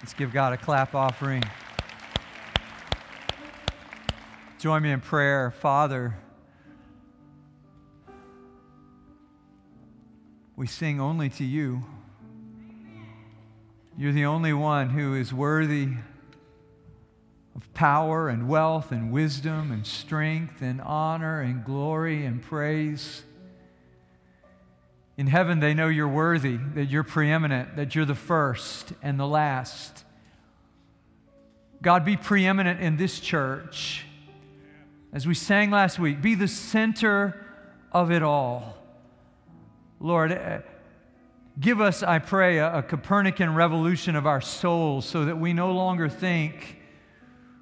Let's give God a clap offering. Join me in prayer. Father, we sing only to you. You're the only one who is worthy of power and wealth and wisdom and strength and honor and glory and praise. In heaven, they know you're worthy, that you're preeminent, that you're the first and the last. God, be preeminent in this church. As we sang last week, be the center of it all. Lord, eh, give us, I pray, a, a Copernican revolution of our souls so that we no longer think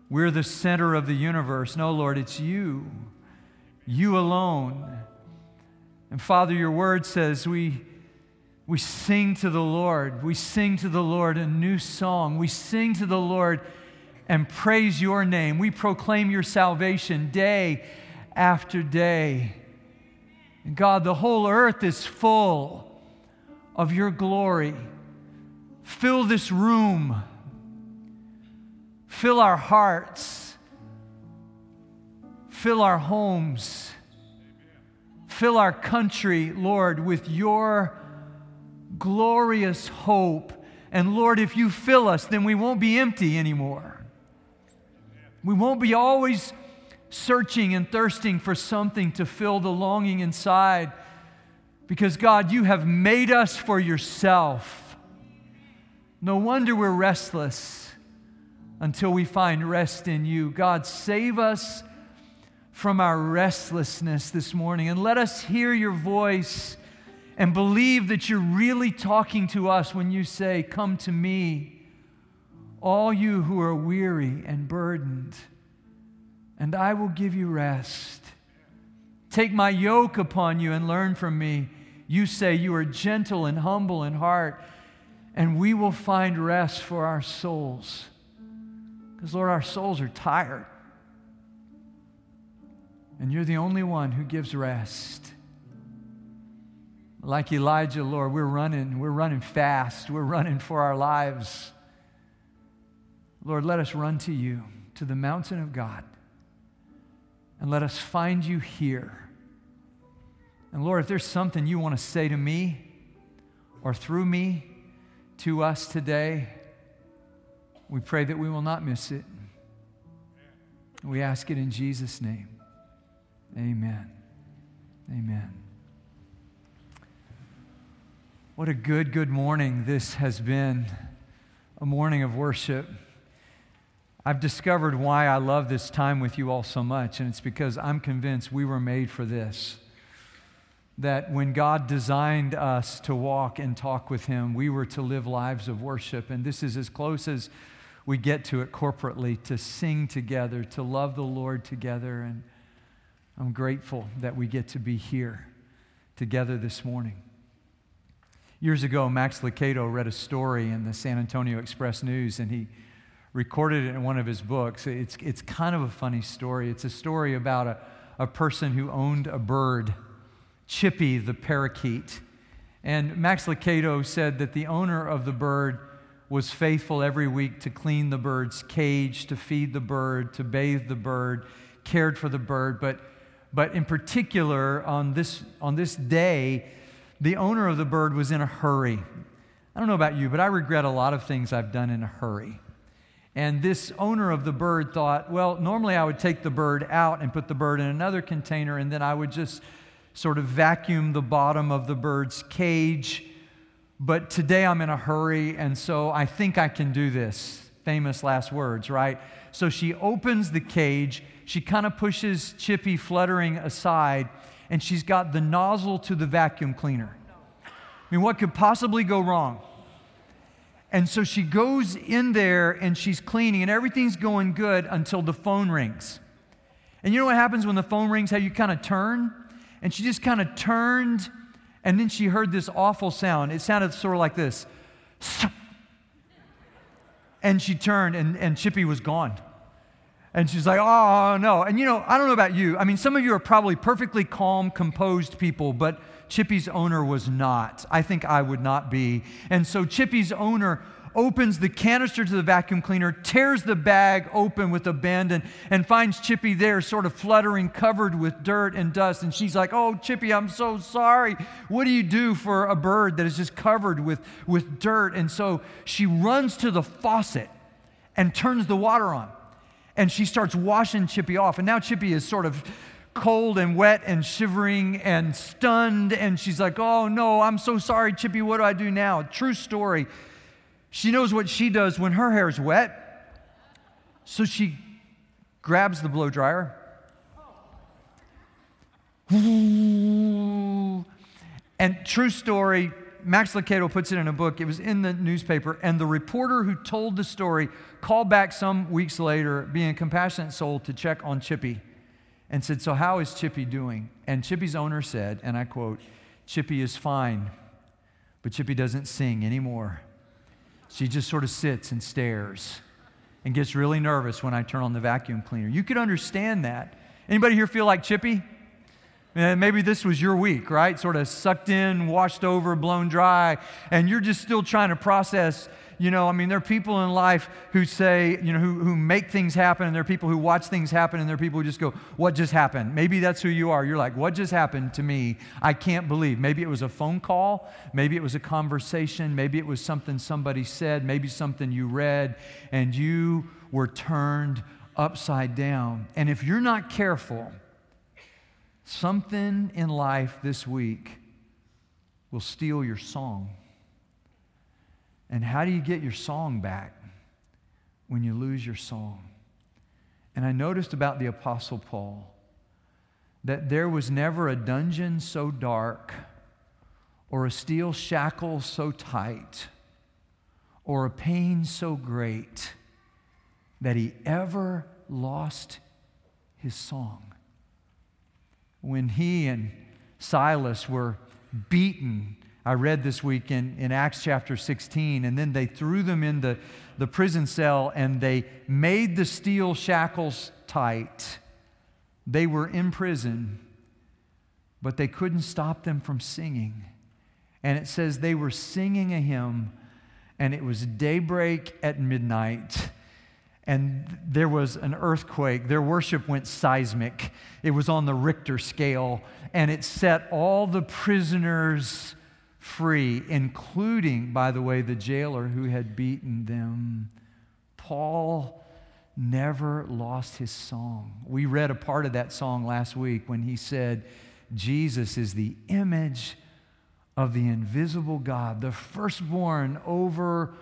we're the center of the universe. No, Lord, it's you, you alone. And Father, your word says we, we sing to the Lord. We sing to the Lord a new song. We sing to the Lord and praise your name. We proclaim your salvation day after day. And God, the whole earth is full of your glory. Fill this room, fill our hearts, fill our homes Fill our country, Lord, with your glorious hope. And Lord, if you fill us, then we won't be empty anymore. We won't be always searching and thirsting for something to fill the longing inside. Because, God, you have made us for yourself. No wonder we're restless until we find rest in you. God, save us from our restlessness this morning and let us hear your voice and believe that you're really talking to us when you say, Come to me, all you who are weary and burdened, and I will give you rest. Take my yoke upon you and learn from me. You say you are gentle and humble in heart, and we will find rest for our souls. Because, Lord, our souls are tired. And you're the only one who gives rest. Like Elijah, Lord, we're running, we're running fast, we're running for our lives. Lord, let us run to you, to the mountain of God, and let us find you here. And Lord, if there's something you want to say to me or through me to us today, we pray that we will not miss it. We ask it in Jesus' name. Amen. Amen. What a good, good morning this has been a morning of worship. I've discovered why I love this time with you all so much, and it's because I'm convinced we were made for this. That when God designed us to walk and talk with Him, we were to live lives of worship. And this is as close as we get to it corporately to sing together, to love the Lord together. And I'm grateful that we get to be here together this morning. Years ago, Max Lucado read a story in the San Antonio Express News, and he recorded it in one of his books. It's, it's kind of a funny story. It's a story about a, a person who owned a bird, Chippy the parakeet. And Max Lucado said that the owner of the bird was faithful every week to clean the bird's cage, to feed the bird, to bathe the bird, cared for the bird, but but in particular, on this, on this day, the owner of the bird was in a hurry. I don't know about you, but I regret a lot of things I've done in a hurry. And this owner of the bird thought, well, normally I would take the bird out and put the bird in another container, and then I would just sort of vacuum the bottom of the bird's cage. But today I'm in a hurry, and so I think I can do this. Famous last words, right? So she opens the cage she kind of pushes Chippy fluttering aside, and she's got the nozzle to the vacuum cleaner. I mean, what could possibly go wrong? And so she goes in there and she's cleaning, and everything's going good until the phone rings. And you know what happens when the phone rings? How you kind of turn? And she just kind of turned, and then she heard this awful sound. It sounded sort of like this. And she turned, and, and Chippy was gone. And she's like, oh, no. And you know, I don't know about you. I mean, some of you are probably perfectly calm, composed people, but Chippy's owner was not. I think I would not be. And so Chippy's owner opens the canister to the vacuum cleaner, tears the bag open with abandon, and finds Chippy there, sort of fluttering, covered with dirt and dust. And she's like, Oh, Chippy, I'm so sorry. What do you do for a bird that is just covered with, with dirt? And so she runs to the faucet and turns the water on. And she starts washing Chippy off. And now Chippy is sort of cold and wet and shivering and stunned. And she's like, Oh no, I'm so sorry, Chippy. What do I do now? True story. She knows what she does when her hair is wet. So she grabs the blow dryer. And true story, Max Lucado puts it in a book. It was in the newspaper. And the reporter who told the story called back some weeks later, being a compassionate soul, to check on Chippy and said, So, how is Chippy doing? And Chippy's owner said, and I quote, Chippy is fine, but Chippy doesn't sing anymore. She just sort of sits and stares and gets really nervous when I turn on the vacuum cleaner. You could understand that. Anybody here feel like Chippy? Eh, maybe this was your week, right? Sort of sucked in, washed over, blown dry, and you're just still trying to process you know, I mean, there are people in life who say, you know, who, who make things happen, and there are people who watch things happen, and there are people who just go, What just happened? Maybe that's who you are. You're like, What just happened to me? I can't believe. Maybe it was a phone call, maybe it was a conversation, maybe it was something somebody said, maybe something you read, and you were turned upside down. And if you're not careful, something in life this week will steal your song. And how do you get your song back when you lose your song? And I noticed about the Apostle Paul that there was never a dungeon so dark or a steel shackle so tight or a pain so great that he ever lost his song. When he and Silas were beaten I read this week in, in Acts chapter 16, and then they threw them in the, the prison cell and they made the steel shackles tight. They were in prison, but they couldn't stop them from singing. And it says they were singing a hymn, and it was daybreak at midnight and there was an earthquake. Their worship went seismic. It was on the Richter scale, and it set all the prisoners free, including, by the way, the jailer who had beaten them. Paul never lost his song. We read a part of that song last week when he said, Jesus is the image of the invisible God, the firstborn over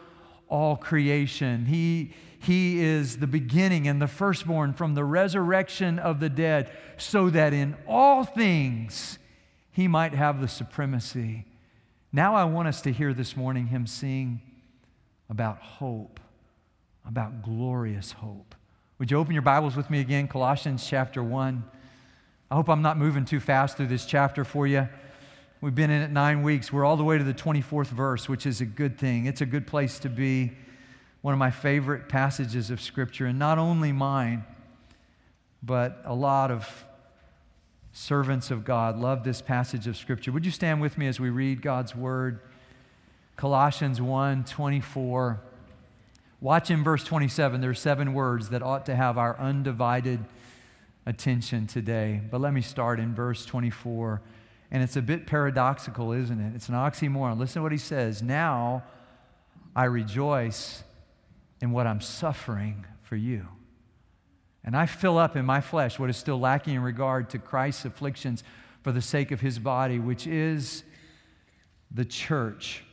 all creation. He, he is the beginning and the firstborn from the resurrection of the dead, so that in all things he might have the supremacy. Now I want us to hear this morning him sing about hope, about glorious hope. Would you open your Bibles with me again? Colossians chapter 1. I hope I'm not moving too fast through this chapter for you. We've been in it nine weeks. We're all the way to the 24th verse, which is a good thing. It's a good place to be. One of my favorite passages of Scripture, and not only mine, but a lot of servants of God love this passage of Scripture. Would you stand with me as we read God's Word? Colossians 1 24. Watch in verse 27. There are seven words that ought to have our undivided attention today. But let me start in verse 24. And it's a bit paradoxical, isn't it? It's an oxymoron. Listen to what he says. Now I rejoice in what I'm suffering for you and I fill up in my flesh what is still lacking in regard to Christ's afflictions for the sake of his body, which is the church.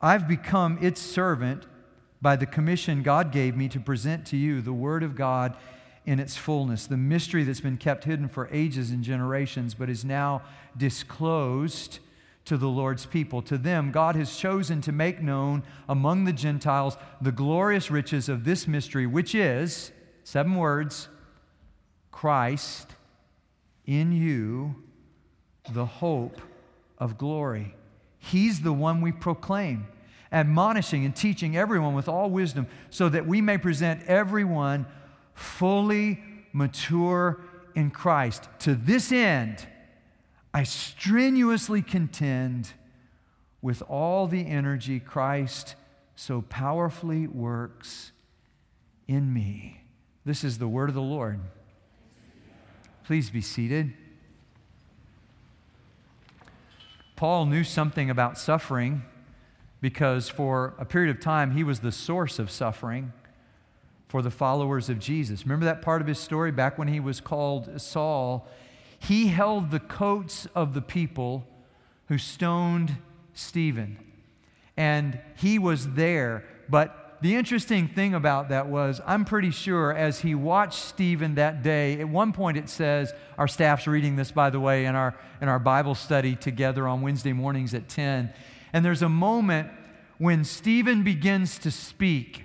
I've become its servant by the commission God gave me to present to you the Word of God in its fullness, the mystery that's been kept hidden for ages and generations, but is now disclosed to the Lord's people. To them, God has chosen to make known among the Gentiles the glorious riches of this mystery, which is, seven words, Christ in you, the hope of glory. He's the one we proclaim, admonishing and teaching everyone with all wisdom, so that we may present everyone fully mature in Christ. To this end, I strenuously contend with all the energy Christ so powerfully works in me. This is the word of the Lord. Please be seated. Paul knew something about suffering because for a period of time he was the source of suffering for the followers of Jesus. Remember that part of his story back when he was called Saul? He held the coats of the people who stoned Stephen. And he was there. But the interesting thing about that was, I'm pretty sure as he watched Stephen that day, at one point it says, our staff's reading this, by the way, in our, in our Bible study together on Wednesday mornings at 10. And there's a moment when Stephen begins to speak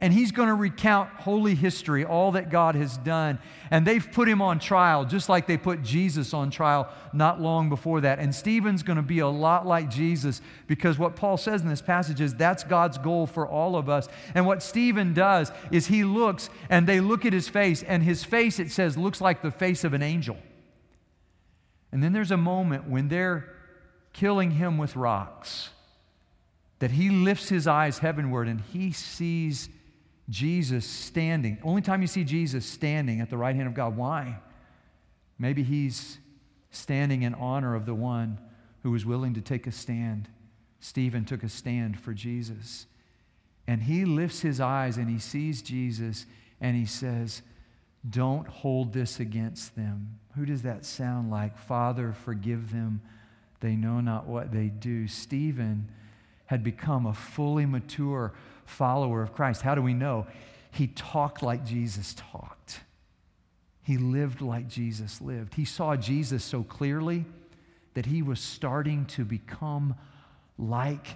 and he's going to recount holy history, all that God has done. And they've put him on trial, just like they put Jesus on trial not long before that. And Stephen's going to be a lot like Jesus because what Paul says in this passage is that's God's goal for all of us. And what Stephen does is he looks and they look at his face, and his face, it says, looks like the face of an angel. And then there's a moment when they're killing him with rocks that he lifts his eyes heavenward and he sees Jesus standing. Only time you see Jesus standing at the right hand of God. Why? Maybe he's standing in honor of the one who was willing to take a stand. Stephen took a stand for Jesus. And he lifts his eyes and he sees Jesus and he says, Don't hold this against them. Who does that sound like? Father, forgive them. They know not what they do. Stephen had become a fully mature follower of Christ. How do we know? He talked like Jesus talked. He lived like Jesus lived. He saw Jesus so clearly that he was starting to become like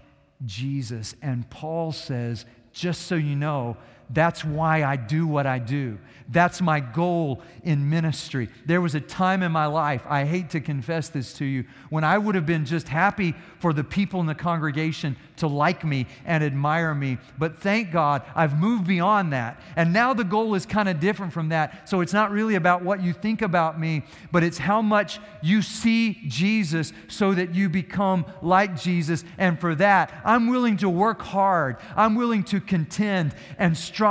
Jesus. And Paul says, just so you know, that's why I do what I do. That's my goal in ministry. There was a time in my life, I hate to confess this to you, when I would have been just happy for the people in the congregation to like me and admire me. But thank God I've moved beyond that. And now the goal is kind of different from that. So it's not really about what you think about me, but it's how much you see Jesus so that you become like Jesus. And for that, I'm willing to work hard, I'm willing to contend and strive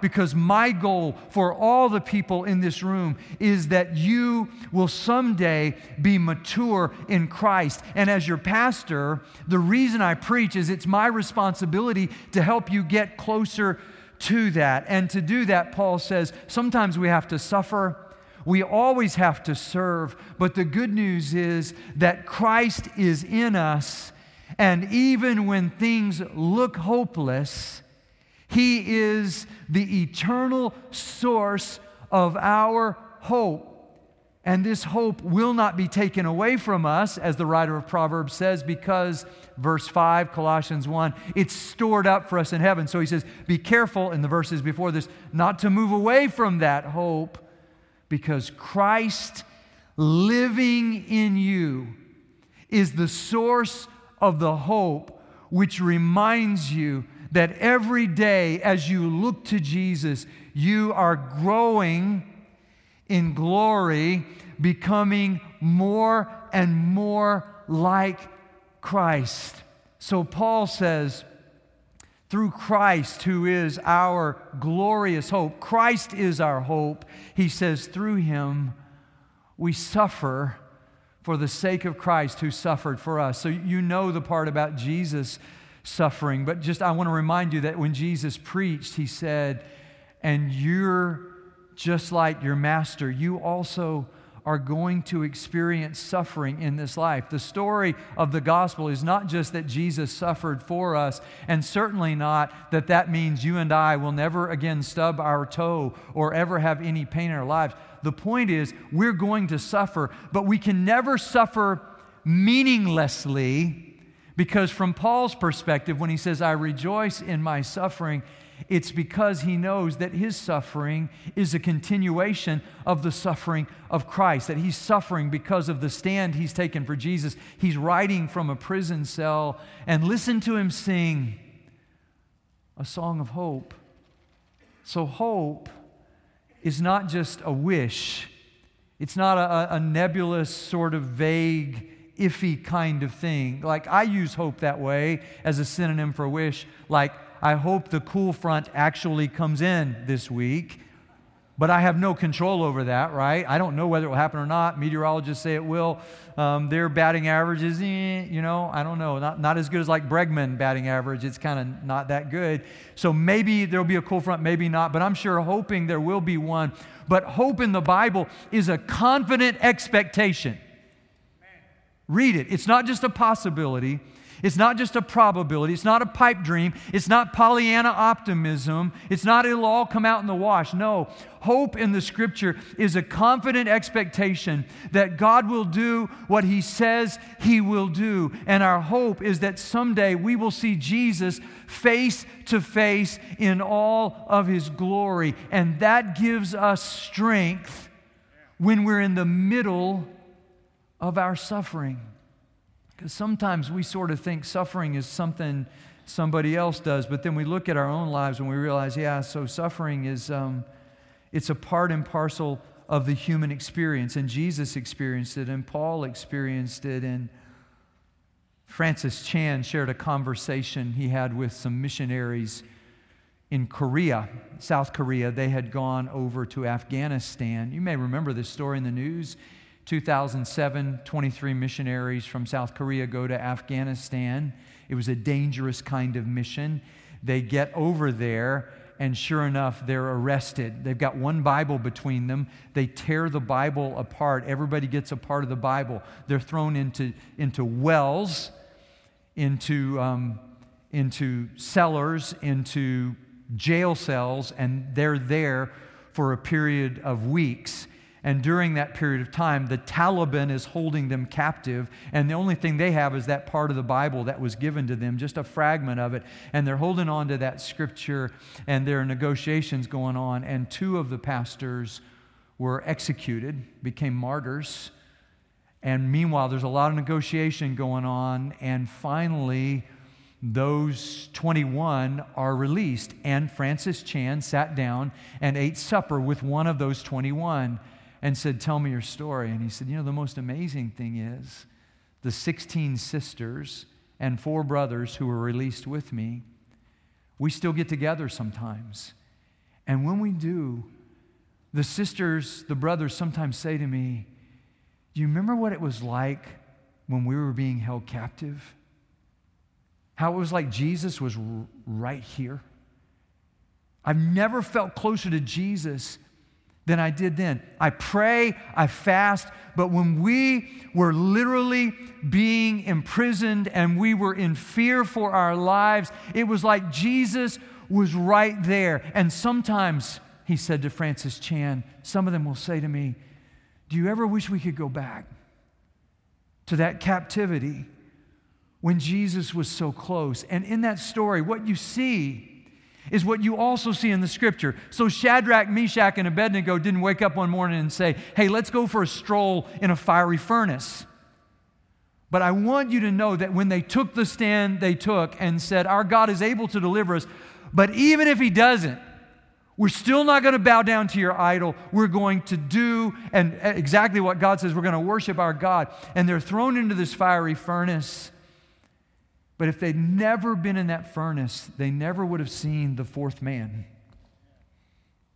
because my goal for all the people in this room is that you will someday be mature in Christ. And as your pastor, the reason I preach is it's my responsibility to help you get closer to that. And to do that, Paul says, sometimes we have to suffer. We always have to serve, but the good news is that Christ is in us, and even when things look hopeless, he is the eternal source of our hope. And this hope will not be taken away from us, as the writer of Proverbs says, because, verse 5, Colossians 1, it's stored up for us in heaven. So he says, be careful in the verses before this not to move away from that hope, because Christ living in you is the source of the hope which reminds you that every day as you look to Jesus, you are growing in glory, becoming more and more like Christ. So Paul says, through Christ, who is our glorious hope, Christ is our hope. He says, through him, we suffer for the sake of Christ who suffered for us. So you know the part about Jesus suffering. But just I want to remind you that when Jesus preached, he said, And you're just like your master, you also are going to experience suffering in this life. The story of the gospel is not just that Jesus suffered for us, and certainly not that that means you and I will never again stub our toe or ever have any pain in our lives. The point is, we're going to suffer, but we can never suffer meaninglessly because, from Paul's perspective, when he says, I rejoice in my suffering, it's because he knows that his suffering is a continuation of the suffering of Christ, that he's suffering because of the stand he's taken for Jesus. He's writing from a prison cell, and listen to him sing a song of hope. So, hope is not just a wish, it's not a, a nebulous, sort of vague iffy kind of thing. Like I use hope that way as a synonym for wish. Like I hope the cool front actually comes in this week. But I have no control over that, right? I don't know whether it will happen or not. Meteorologists say it will. Um, their batting average is, eh, you know, I don't know, not, not as good as like Bregman batting average. It's kind of not that good. So maybe there'll be a cool front, maybe not. But I'm sure hoping there will be one. But hope in the Bible is a confident expectation. Read it. It's not just a possibility, it's not just a probability. It's not a pipe dream. It's not Pollyanna optimism. It's not it'll all come out in the wash. No. Hope in the scripture is a confident expectation that God will do what he says he will do. And our hope is that someday we will see Jesus face to face in all of his glory. And that gives us strength when we're in the middle of our suffering. Because sometimes we sort of think suffering is something somebody else does, but then we look at our own lives and we realize, yeah, so suffering is, um, it's a part and parcel of the human experience. And Jesus experienced it, and Paul experienced it, and Francis Chan shared a conversation he had with some missionaries in Korea, South Korea. They had gone over to Afghanistan. You may remember this story in the news. 2007, 23 missionaries from South Korea go to Afghanistan. It was a dangerous kind of mission. They get over there, and sure enough, they're arrested. They've got one Bible between them. They tear the Bible apart. Everybody gets a part of the Bible. They're thrown into, into wells, into, um, into cellars, into jail cells, and they're there for a period of weeks. And during that period of time, the Taliban is holding them captive. And the only thing they have is that part of the Bible that was given to them, just a fragment of it. And they're holding on to that scripture, and there are negotiations going on. And two of the pastors were executed, became martyrs. And meanwhile, there's a lot of negotiation going on. And finally, those 21 are released. And Francis Chan sat down and ate supper with one of those 21 and said, Tell me your story. And he said, You know, the most amazing thing is the 16 sisters and four brothers who were released with me, we still get together sometimes. And when we do, the sisters, the brothers sometimes say to me, Do you remember what it was like when we were being held captive? How it was like Jesus was right here. I've never felt closer to Jesus than I did then. I pray, I fast, but when we were literally being imprisoned and we were in fear for our lives, it was like Jesus was right there. And sometimes, he said to Francis Chan, some of them will say to me, Do you ever wish we could go back to that captivity when Jesus was so close? And in that story, what you see is what you also see in the scripture. So Shadrach, Meshach, and Abednego didn't wake up one morning and say, Hey, let's go for a stroll in a fiery furnace. But I want you to know that when they took the stand they took and said, Our God is able to deliver us, but even if He doesn't, we're still not going to bow down to your idol. We're going to do and exactly what God says. We're going to worship our God. And they're thrown into this fiery furnace. But if they'd never been in that furnace, they never would have seen the fourth man.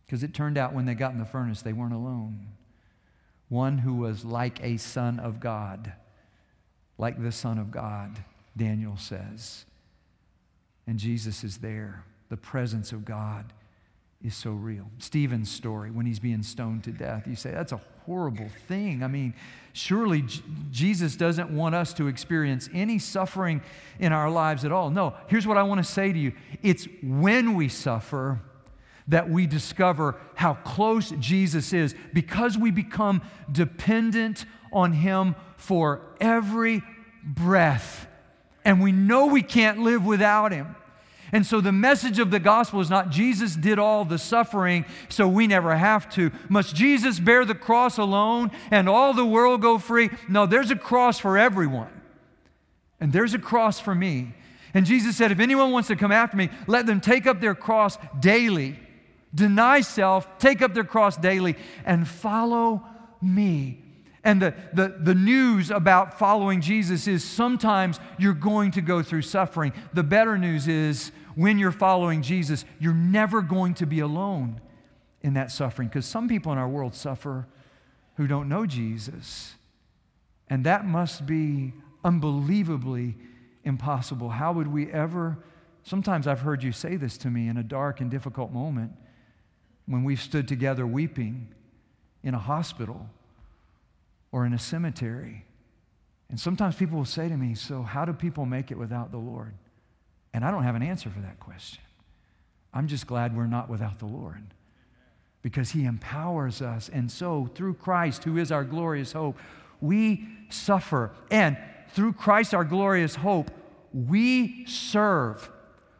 Because it turned out when they got in the furnace, they weren't alone. One who was like a son of God, like the Son of God, Daniel says. And Jesus is there. The presence of God is so real. Stephen's story when he's being stoned to death, you say, that's a horrible thing. I mean, surely J- Jesus doesn't want us to experience any suffering in our lives at all. No, here's what I want to say to you it's when we suffer that we discover how close Jesus is because we become dependent on Him for every breath. And we know we can't live without Him. And so the message of the gospel is not Jesus did all the suffering, so we never have to. Must Jesus bear the cross alone and all the world go free? No, there's a cross for everyone. And there's a cross for me. And Jesus said, If anyone wants to come after me, let them take up their cross daily, deny self, take up their cross daily, and follow me. And the, the, the news about following Jesus is sometimes you're going to go through suffering. The better news is when you're following Jesus, you're never going to be alone in that suffering because some people in our world suffer who don't know Jesus. And that must be unbelievably impossible. How would we ever? Sometimes I've heard you say this to me in a dark and difficult moment when we've stood together weeping in a hospital or in a cemetery. And sometimes people will say to me, So, how do people make it without the Lord? And I don't have an answer for that question. I'm just glad we're not without the Lord because He empowers us. And so, through Christ, who is our glorious hope, we suffer. And through Christ, our glorious hope, we serve.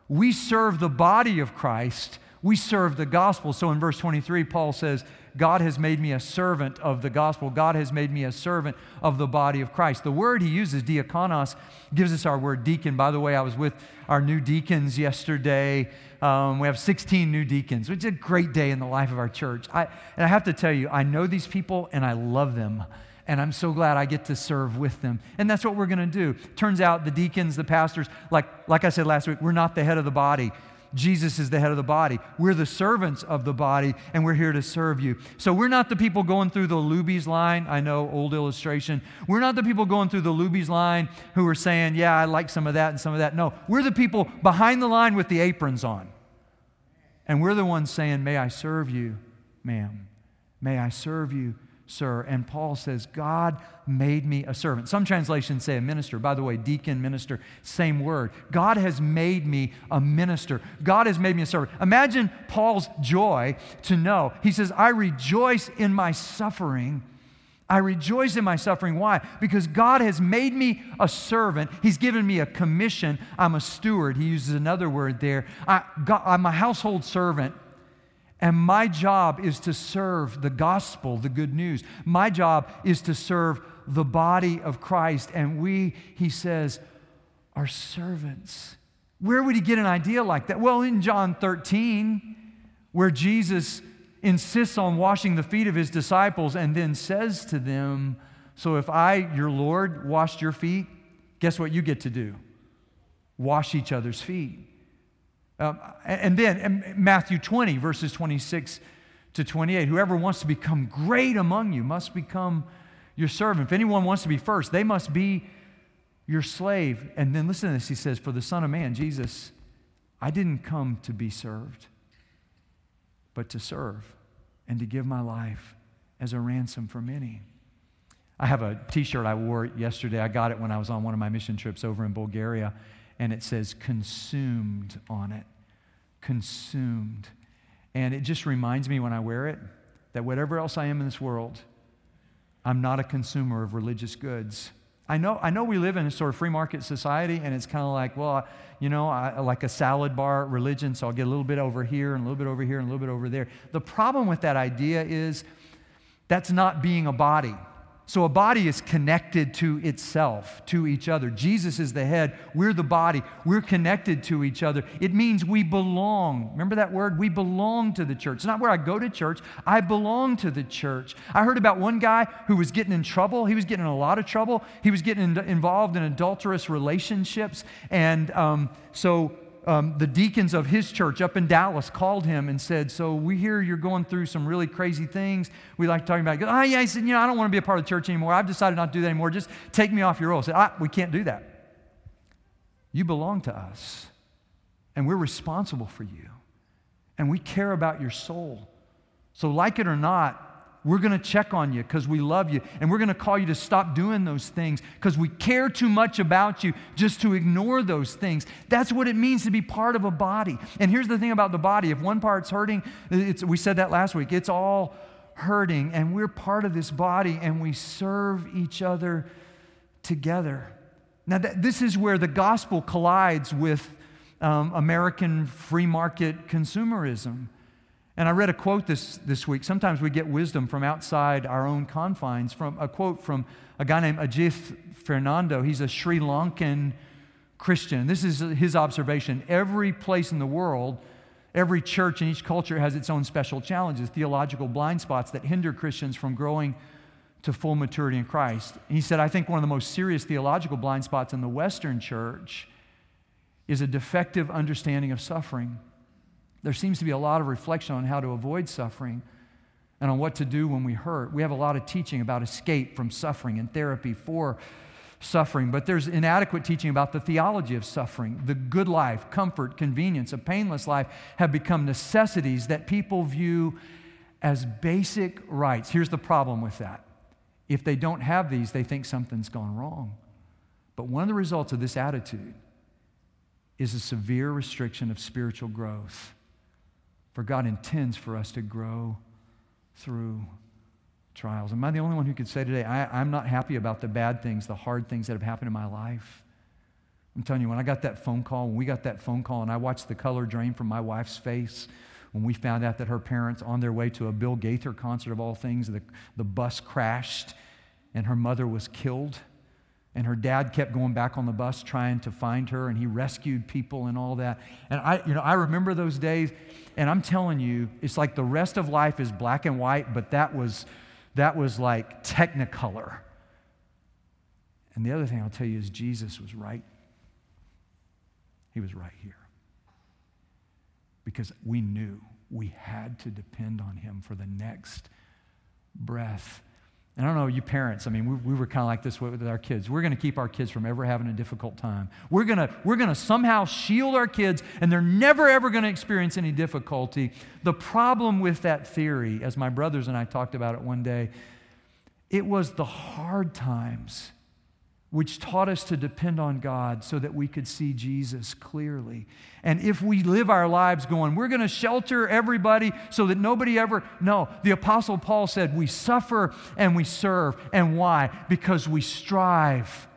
We serve the body of Christ. We serve the gospel. So in verse 23, Paul says, God has made me a servant of the gospel. God has made me a servant of the body of Christ. The word he uses, diakonos, gives us our word deacon. By the way, I was with our new deacons yesterday. Um, we have 16 new deacons, which is a great day in the life of our church. I, and I have to tell you, I know these people and I love them and I'm so glad I get to serve with them. And that's what we're going to do. Turns out the deacons, the pastors, like, like I said last week, we're not the head of the body. Jesus is the head of the body. We're the servants of the body, and we're here to serve you. So we're not the people going through the Luby's line. I know, old illustration. We're not the people going through the Luby's line who are saying, Yeah, I like some of that and some of that. No, we're the people behind the line with the aprons on. And we're the ones saying, May I serve you, ma'am. May I serve you, sir. And Paul says, God made me a servant. Some translations say a minister. By the way, deacon, minister, same word. God has made me a minister. God has made me a servant. Imagine Paul's joy to know. He says, I rejoice in my suffering. I rejoice in my suffering. Why? Because God has made me a servant. He's given me a commission. I'm a steward. He uses another word there. I, God, I'm a household servant. And my job is to serve the gospel, the good news. My job is to serve the body of Christ. And we, he says, are servants. Where would he get an idea like that? Well, in John 13, where Jesus insists on washing the feet of his disciples and then says to them, So if I, your Lord, washed your feet, guess what you get to do? Wash each other's feet. Um, and then Matthew 20, verses 26 to 28, whoever wants to become great among you must become your servant. If anyone wants to be first, they must be your slave. And then listen to this. He says, For the Son of Man, Jesus, I didn't come to be served, but to serve and to give my life as a ransom for many. I have a t shirt I wore yesterday. I got it when I was on one of my mission trips over in Bulgaria and it says consumed on it. Consumed. And it just reminds me when I wear it that whatever else I am in this world, I'm not a consumer of religious goods. I know, I know we live in a sort of free market society, and it's kind of like, well, you know, I, like a salad bar religion, so I'll get a little bit over here and a little bit over here and a little bit over there. The problem with that idea is that's not being a body. So a body is connected to itself, to each other. Jesus is the head. We're the body. We're connected to each other. It means we belong. Remember that word? We belong to the church. It's not where I go to church. I belong to the church. I heard about one guy who was getting in trouble. He was getting in a lot of trouble. He was getting in, involved in adulterous relationships. And um, so um, the deacons of his church up in Dallas called him and said, So we hear you're going through some really crazy things. We like talking about it. Oh, yeah. He said, You know, I don't want to be a part of the church anymore. I've decided not to do that anymore. Just take me off your roll. I said, We can't do that. You belong to us, and we're responsible for you, and we care about your soul. So, like it or not, we're going to check on you because we love you. And we're going to call you to stop doing those things because we care too much about you just to ignore those things. That's what it means to be part of a body. And here's the thing about the body if one part's hurting, we said that last week, it's all hurting. And we're part of this body and we serve each other together. Now, that, this is where the gospel collides with um, American free market consumerism. And I read a quote this, this week. Sometimes we get wisdom from outside our own confines, from a quote from a guy named Ajith Fernando. He's a Sri Lankan Christian. This is his observation. Every place in the world, every church in each culture has its own special challenges, theological blind spots that hinder Christians from growing to full maturity in Christ. And he said, I think one of the most serious theological blind spots in the Western church is a defective understanding of suffering. There seems to be a lot of reflection on how to avoid suffering and on what to do when we hurt. We have a lot of teaching about escape from suffering and therapy for suffering, but there's inadequate teaching about the theology of suffering. The good life, comfort, convenience, a painless life have become necessities that people view as basic rights. Here's the problem with that if they don't have these, they think something's gone wrong. But one of the results of this attitude is a severe restriction of spiritual growth. For God intends for us to grow through trials. Am I the only one who could say today, I, am not happy about the bad things, the hard things that have happened in my life? I'm telling you, when I got that phone call, when we got that phone call, and I watched the color drain from my wife's face when we found out that her parents, on their way to a Bill Gaither concert of all things, the, the bus crashed and her mother was killed. And her dad kept going back on the bus trying to find her, and he rescued people and all that. And I, you know, I remember those days, and I'm telling you, it's like the rest of life is black and white, but that was that was like technicolor. And the other thing I'll tell you is Jesus was right. He was right here. Because we knew we had to depend on him for the next breath I don't know, you parents, I mean, we, we were kind of like this with our kids. We're going to keep our kids from ever having a difficult time. We're going to we're going to somehow shield our kids, and they're never, ever going to experience any difficulty. The problem with that theory, as my brothers and I talked about it one day, it was the hard times which taught us to depend on God so that we could see Jesus clearly. And if we live our lives going, we're going to shelter everybody so that nobody ever, no. The Apostle Paul said, we suffer and we serve. And why? Because we strive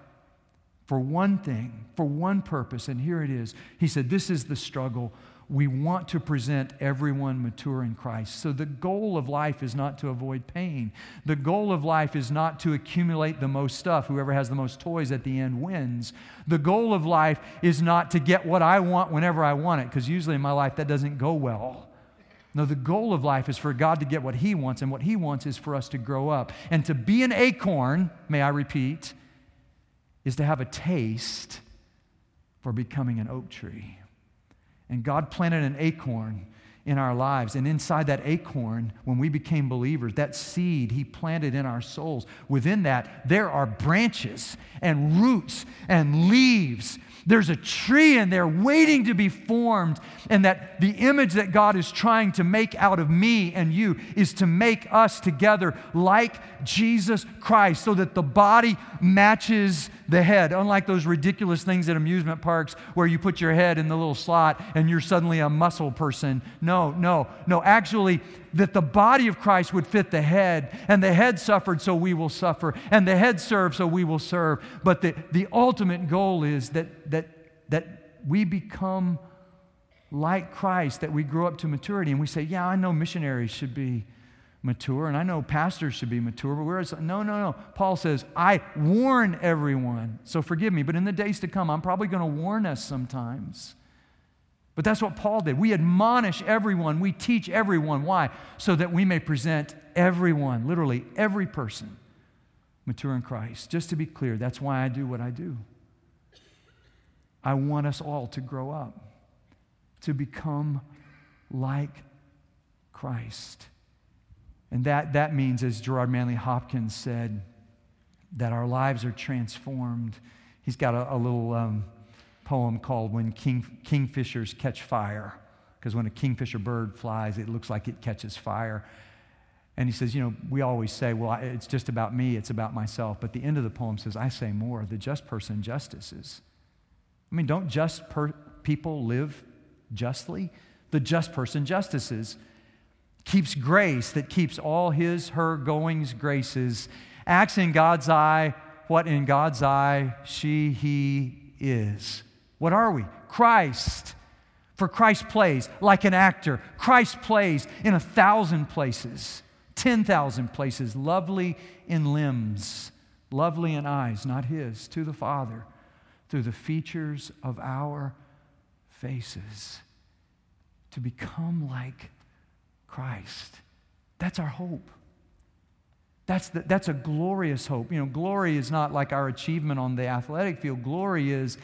for one thing, for one purpose. And here it is. He said, This is the struggle we want to present everyone mature in Christ. So the goal of life is not to avoid pain. The goal of life is not to accumulate the most stuff. Whoever has the most toys at the end wins. The goal of life is not to get what I want whenever I want it, because usually in my life that doesn't go well. No, the goal of life is for God to get what He wants, and what He wants is for us to grow up. And to be an acorn, may I repeat, is to have a taste for becoming an oak tree. And God planted an acorn in our lives. And inside that acorn, when we became believers, that seed He planted in our souls, within that, there are branches and roots and leaves there's a tree in there waiting to be formed, and that the image that God is trying to make out of me and you is to make us together like Jesus Christ so that the body matches the head. Unlike those ridiculous things at amusement parks where you put your head in the little slot and you're suddenly a muscle person. No, no, no. No. Actually, that the body of Christ would fit the head, and the head suffered, so we will suffer, and the head served, so we will serve. But the, the ultimate goal is that, that, that we become like Christ, that we grow up to maturity. And we say, Yeah, I know missionaries should be mature, and I know pastors should be mature, but whereas, no, no, no. Paul says, I warn everyone. So forgive me, but in the days to come, I'm probably going to warn us sometimes. But that's what Paul did. We admonish everyone, we teach everyone. Why? So that we may present everyone, literally every person, mature in Christ. Just to be clear, that's why I do what I do. I want us all to grow up, to become like Christ. And that, that means, as Gerard Manley Hopkins said, that our lives are transformed. He's got a, a little. Um, poem called When King, Kingfishers Catch Fire, because when a kingfisher bird flies, it looks like it catches fire. And he says, You know, we always say, Well, it's just about me, it's about myself. But the end of the poem says, I say more. The just person justices. I mean, don't just per- people live justly? The just person justices. Keeps grace that keeps all his, her goings graces. Acts in God's eye what in God's eye she, he is. What are we? Christ. For Christ plays like an actor. Christ plays in a thousand places, 10,000 places, lovely in limbs, lovely in eyes, not his, to the Father, through the features of our faces, to become like Christ. That's our hope. That's, the, that's a glorious hope. You know, glory is not like our achievement on the athletic field. Glory is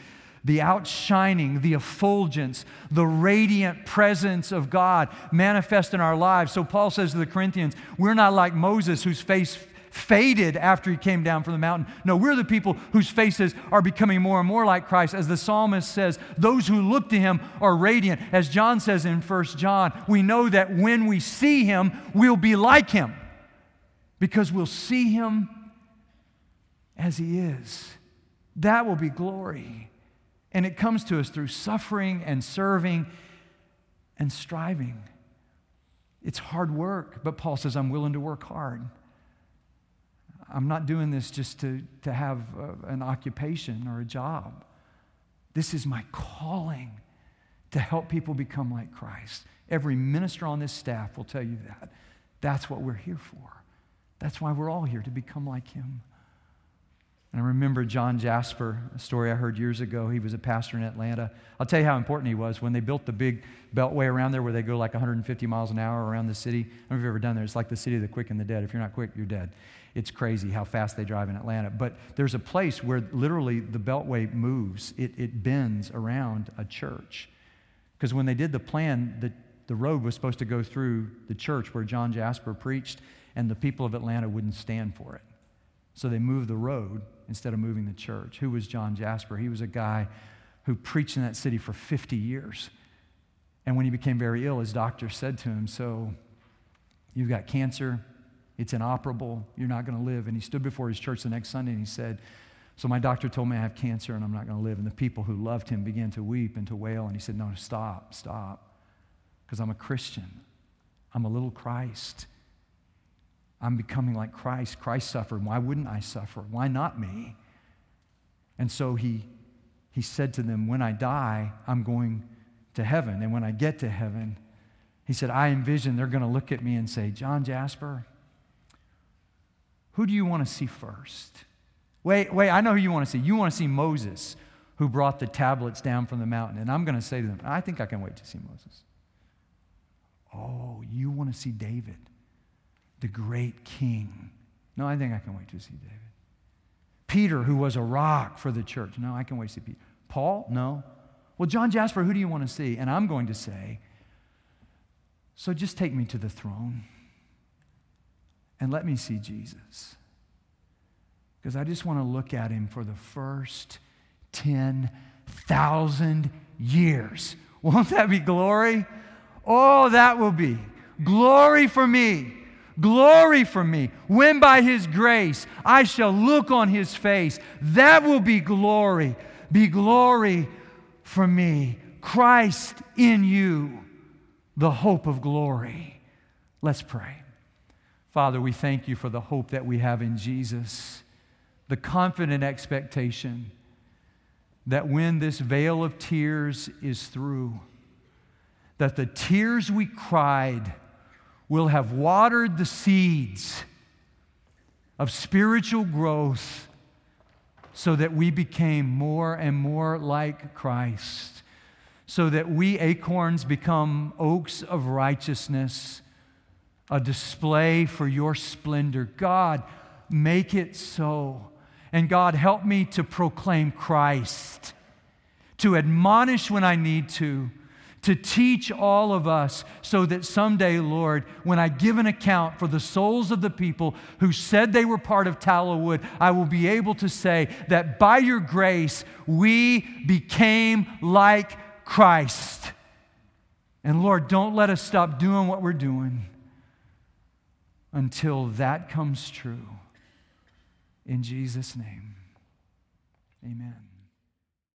the outshining, the effulgence, the radiant presence of God manifest in our lives. So Paul says to the Corinthians, we're not like Moses whose face faded after he came down from the mountain. No, we're the people whose faces are becoming more and more like Christ. As the psalmist says, those who look to him are radiant. As John says in 1 John, we know that when we see him, we'll be like him because we'll see him as he is. That will be glory. And it comes to us through suffering and serving and striving. It's hard work, but Paul says, I'm willing to work hard. I'm not doing this just to, to have a, an occupation or a job. This is my calling to help people become like Christ. Every minister on this staff will tell you that. That's what we're here for. That's why we're all here, to become like him. And I remember John Jasper, a story I heard years ago. He was a pastor in Atlanta. I'll tell you how important he was. When they built the big beltway around there where they go like 150 miles an hour around the city, I don't know if you've ever done there. It's like the city of the quick and the dead. If you're not quick, you're dead. It's crazy how fast they drive in Atlanta. But there's a place where literally the Beltway moves, it, it bends around a church. Because when they did the plan, the, the road was supposed to go through the church where John Jasper preached, and the people of Atlanta wouldn't stand for it. So they moved the road instead of moving the church. Who was John Jasper? He was a guy who preached in that city for 50 years. And when he became very ill, his doctor said to him, So, you've got cancer, it's inoperable. You're not going to live. And he stood before his church the next Sunday and he said, So my doctor told me I have cancer and I'm not going to live. And the people who loved him began to weep and to wail. And he said, No, stop, stop. Because I'm a Christian. I'm a little Christ. I'm becoming like Christ. Christ suffered. Why wouldn't I suffer? Why not me? And so he, he said to them, When I die, I'm going to heaven. And when I get to heaven, he said, I envision they're going to look at me and say, John Jasper, who do you want to see first? Wait, wait, I know who you want to see. You want to see Moses, who brought the tablets down from the mountain. And I'm going to say to them, I think I can wait to see Moses. Oh, you want to see David, the great king. No, I think I can wait to see David. Peter, who was a rock for the church. No, I can wait to see Peter. Paul? No. Well, John Jasper, who do you want to see? And I'm going to say, so just take me to the throne and let me see Jesus. Because I just want to look at him for the first 10,000 years. Won't that be glory? Oh, that will be glory for me. Glory for me. When by his grace I shall look on his face, that will be glory. Be glory for me. Christ in you, the hope of glory. Let's pray. Father, we thank you for the hope that we have in Jesus, the confident expectation that when this veil of tears is through, that the tears we cried will have watered the seeds of spiritual growth so that we became more and more like Christ, so that we acorns become oaks of righteousness a display for your splendor. God, make it so. And God, help me to proclaim Christ, to admonish when I need to, to teach all of us so that someday, Lord, when I give an account for the souls of the people who said they were part of Tallowood, I will be able to say that by your grace we became like Christ. And Lord, don't let us stop doing what we're doing until that comes true. In Jesus' name, amen.